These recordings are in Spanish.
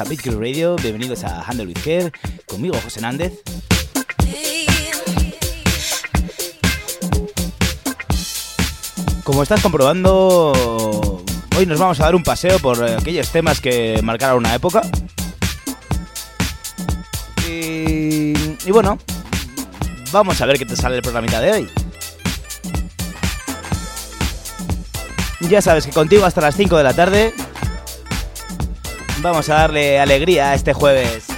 bienvenidos a Bitcoin Radio, bienvenidos a Handle with Care, conmigo José Nández. Como estás comprobando, hoy nos vamos a dar un paseo por aquellos temas que marcaron una época. Y, y bueno, vamos a ver qué te sale el programita de hoy. Ya sabes que contigo hasta las 5 de la tarde Vamos a darle alegría a este jueves.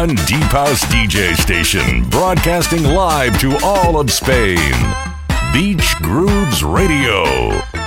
One Deep House DJ station, broadcasting live to all of Spain. Beach Grooves Radio.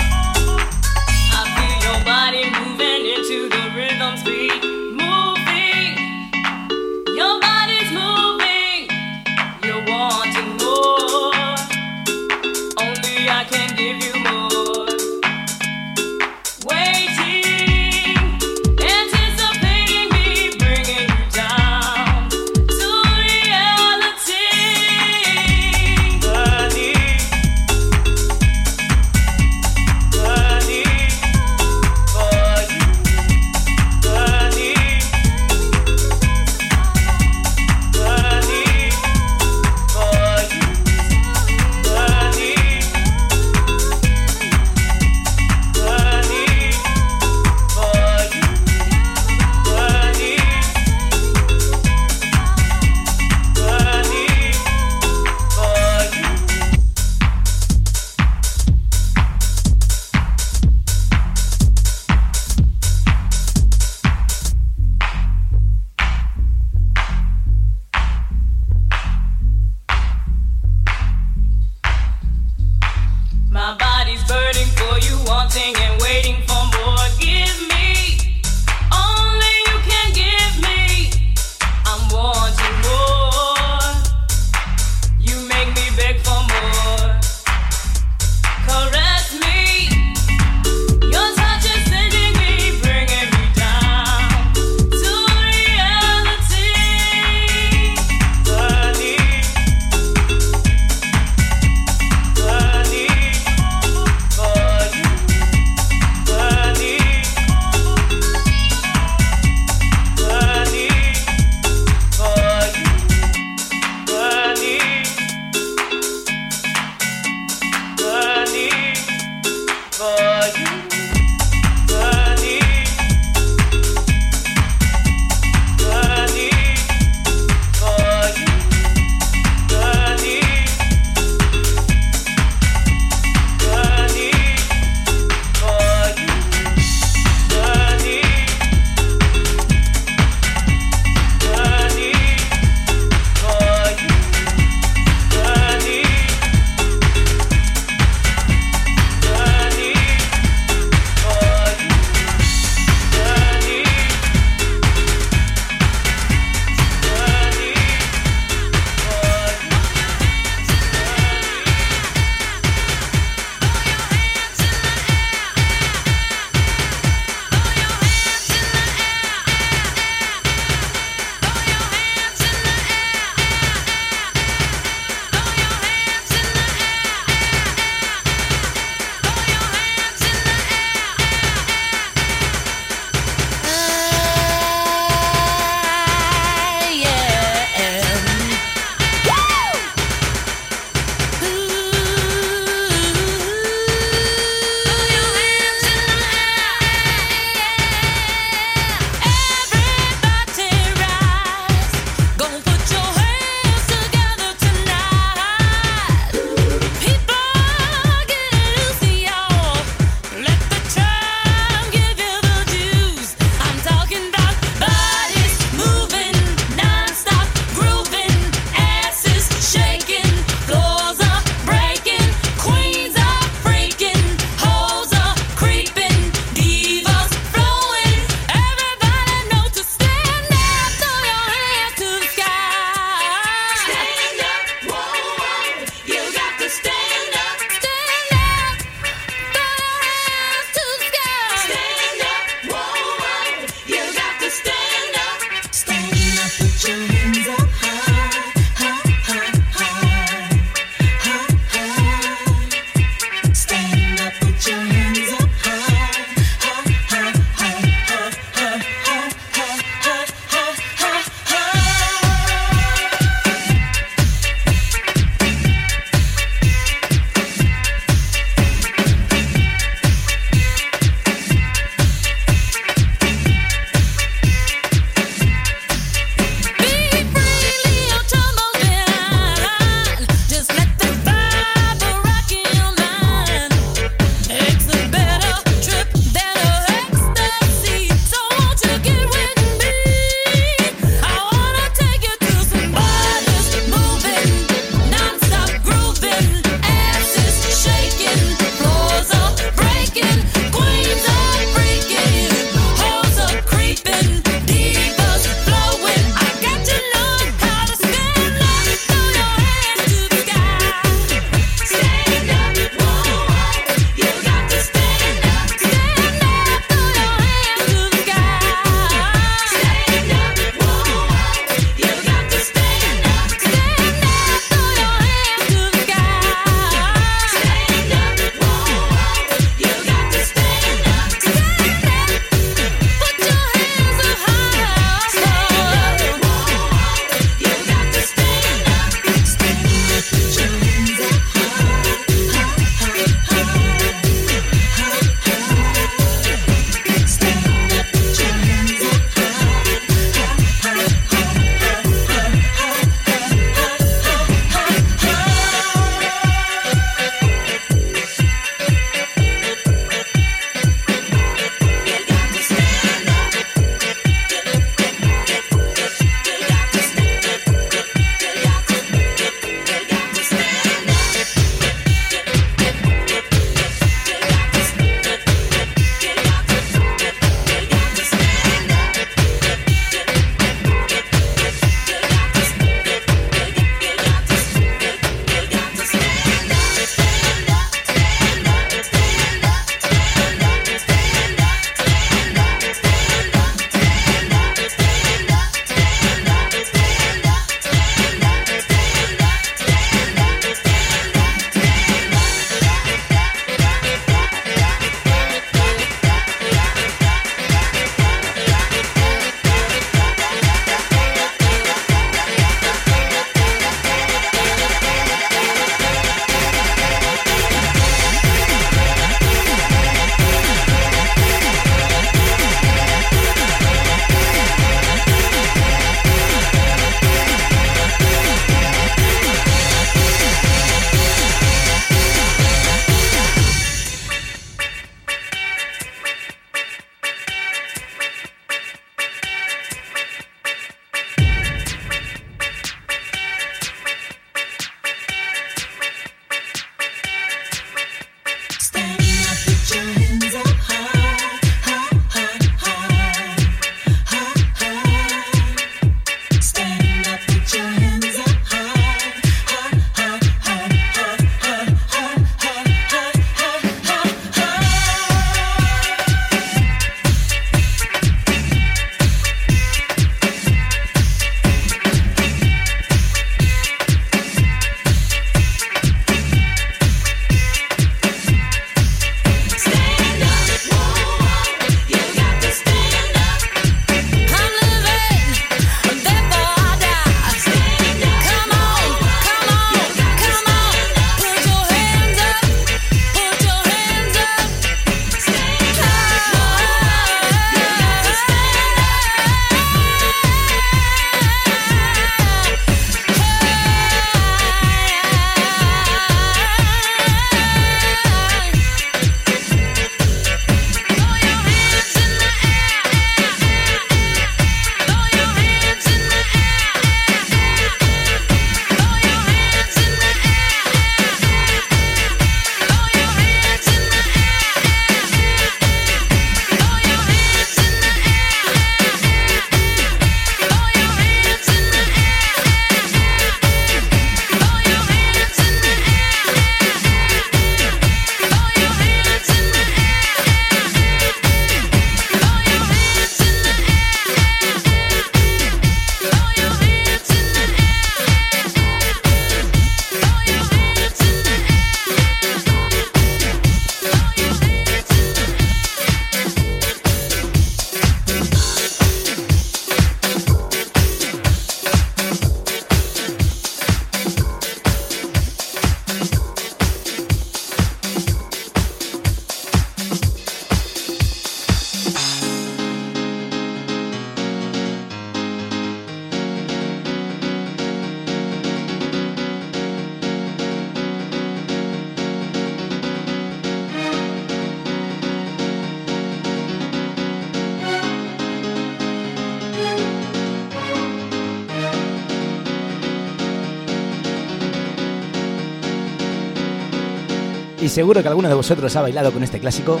Seguro que alguno de vosotros ha bailado con este clásico.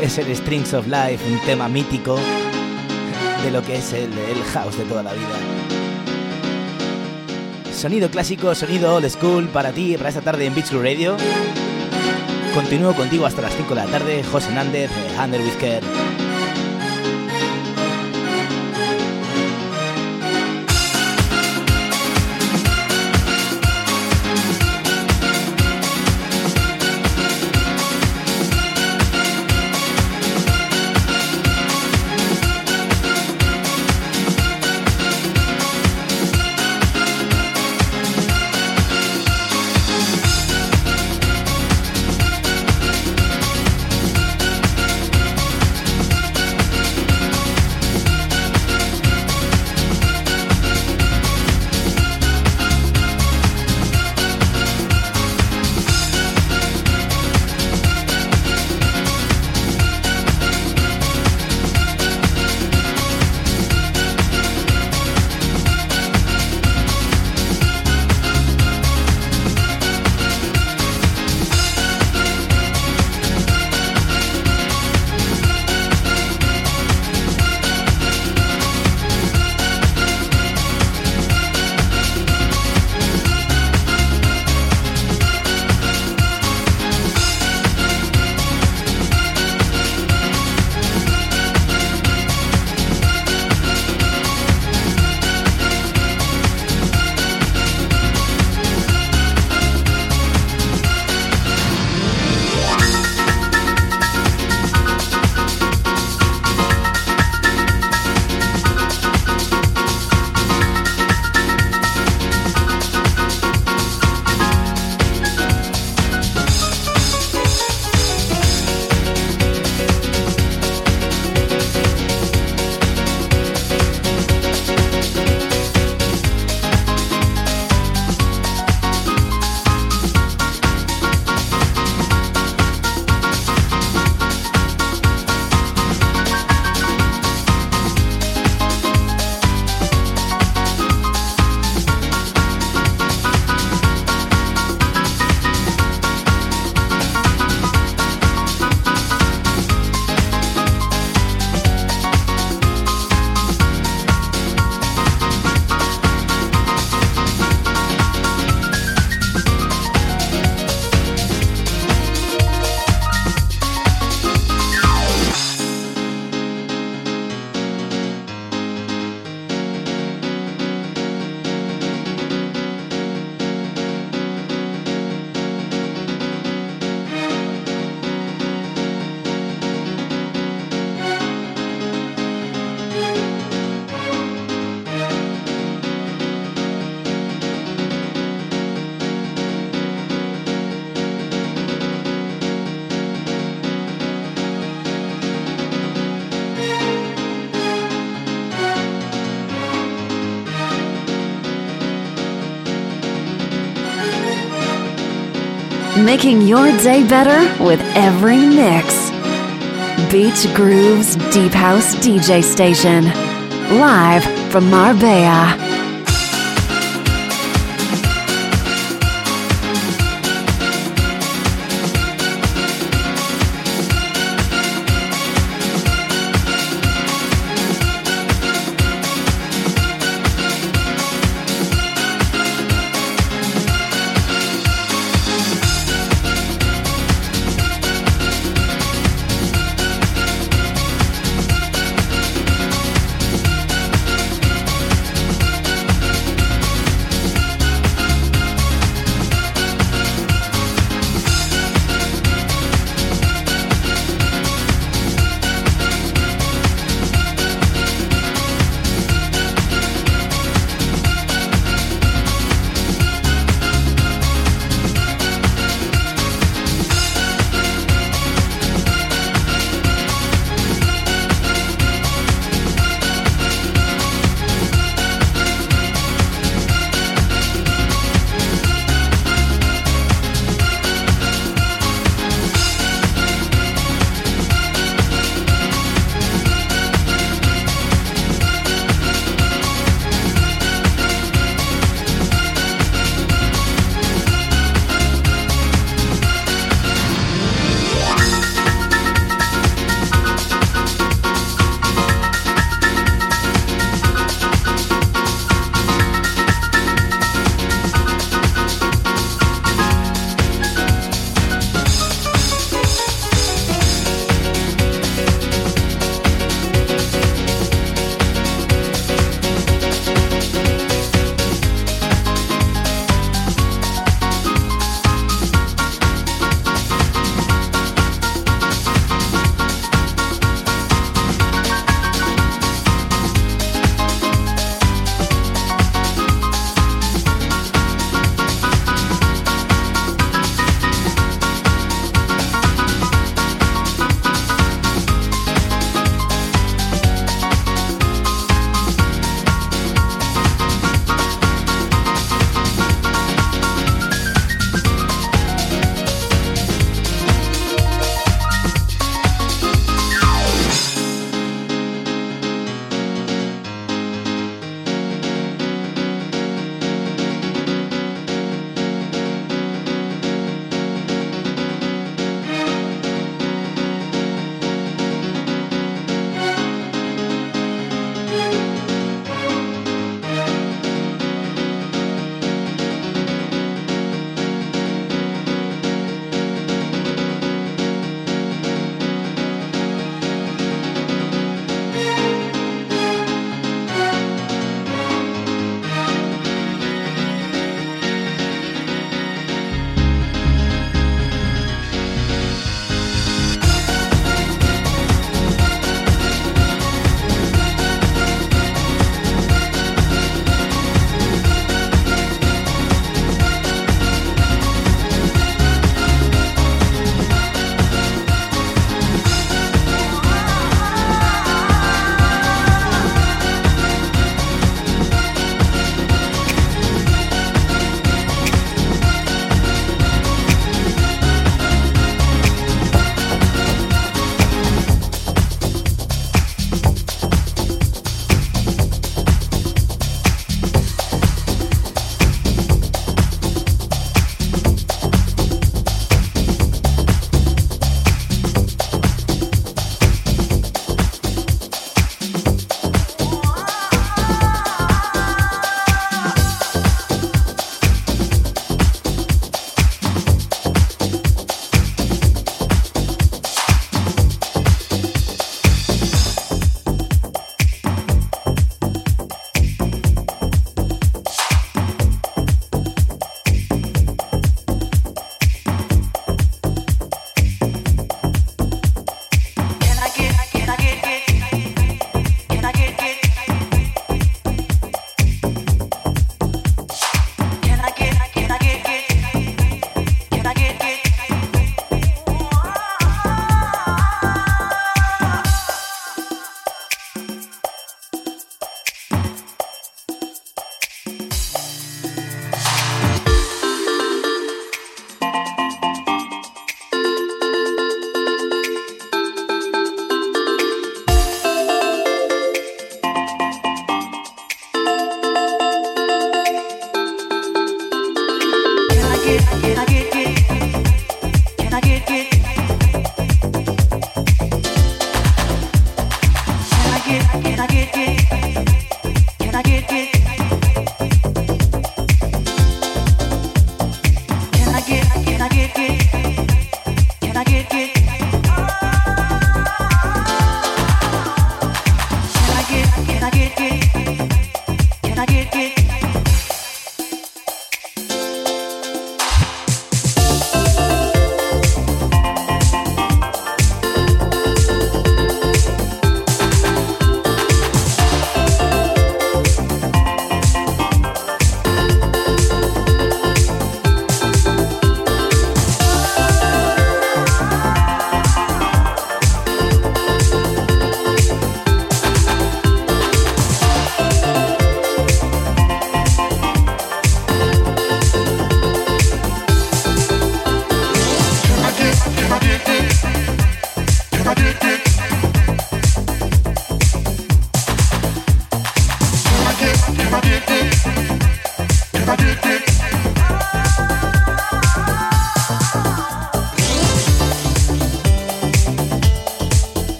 Es el Strings of Life, un tema mítico de lo que es el, house de toda la vida. Sonido clásico, sonido old school para ti, para esta tarde en Beach Radio. Continúo contigo hasta las 5 de la tarde, José Nández, Handel Whisker. Making your day better with every mix. Beach Grooves Deep House DJ Station. Live from Marbella.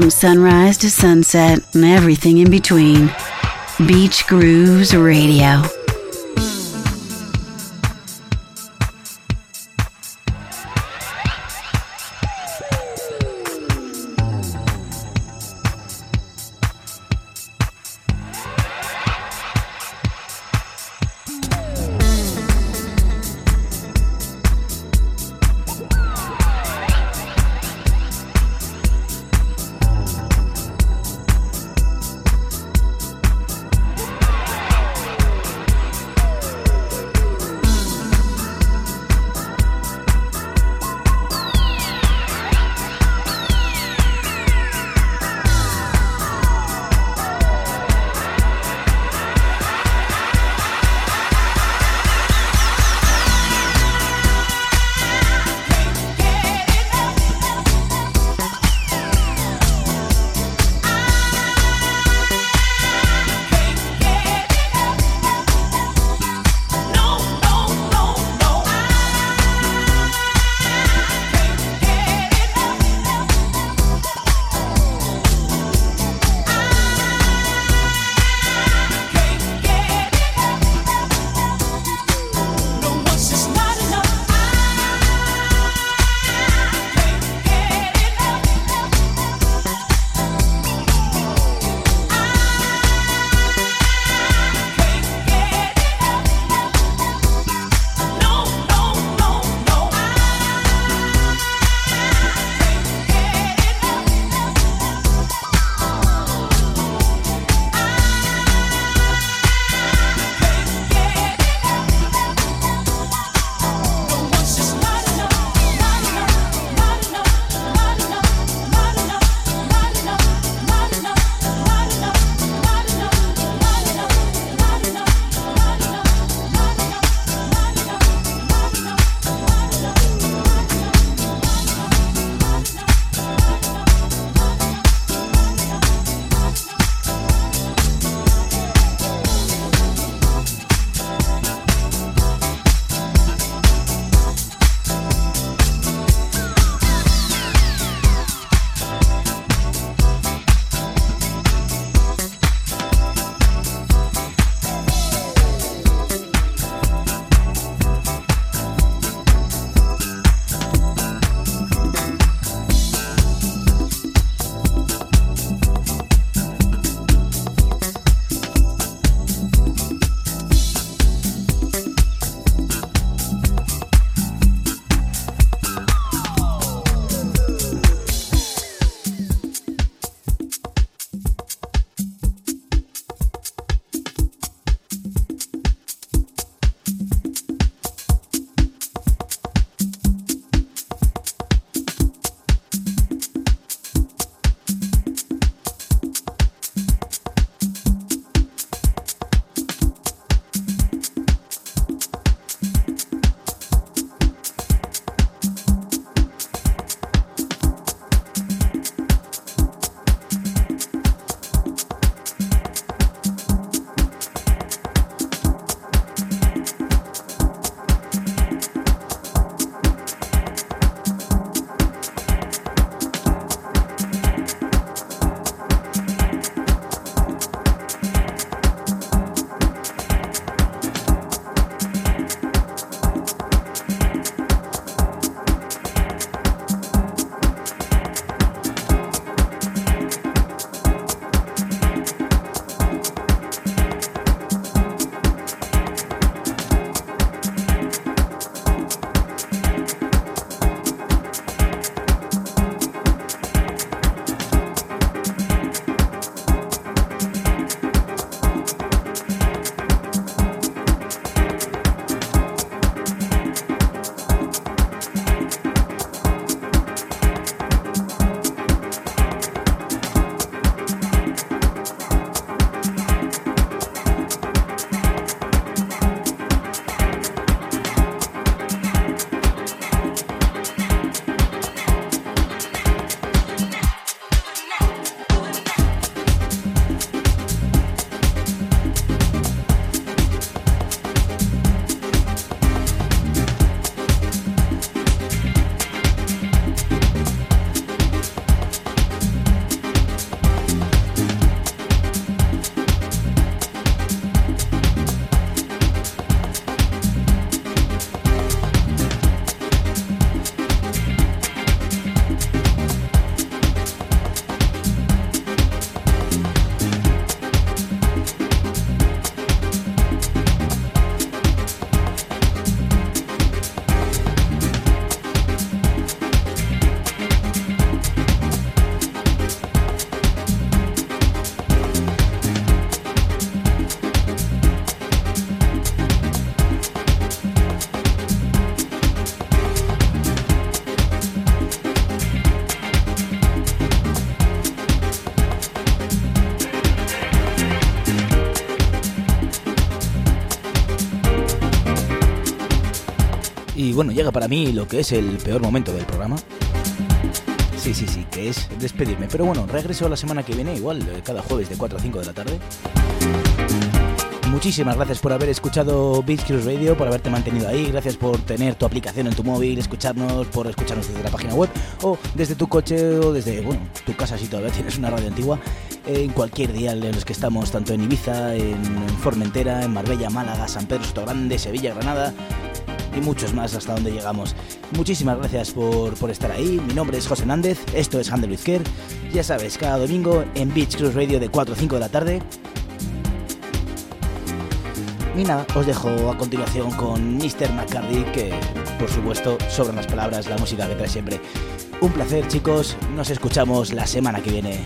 From sunrise to sunset and everything in between. Beach Grooves Radio. Bueno, llega para mí lo que es el peor momento del programa. Sí, sí, sí, que es despedirme. Pero bueno, regreso la semana que viene, igual, eh, cada jueves de 4 a 5 de la tarde. Muchísimas gracias por haber escuchado Beach Radio, por haberte mantenido ahí. Gracias por tener tu aplicación en tu móvil, escucharnos, por escucharnos desde la página web o desde tu coche o desde, bueno, tu casa si todavía tienes una radio antigua. En cualquier día en los que estamos, tanto en Ibiza, en Formentera, en Marbella, Málaga, San Pedro, Grande, Sevilla, Granada y muchos más hasta donde llegamos. Muchísimas gracias por, por estar ahí. Mi nombre es José Nández, esto es Handle with Care. Ya sabes, cada domingo en Beach Cruise Radio de 4 a 5 de la tarde. Y nada, os dejo a continuación con Mr. McCarthy, que por supuesto sobran las palabras, la música que trae siempre. Un placer chicos, nos escuchamos la semana que viene.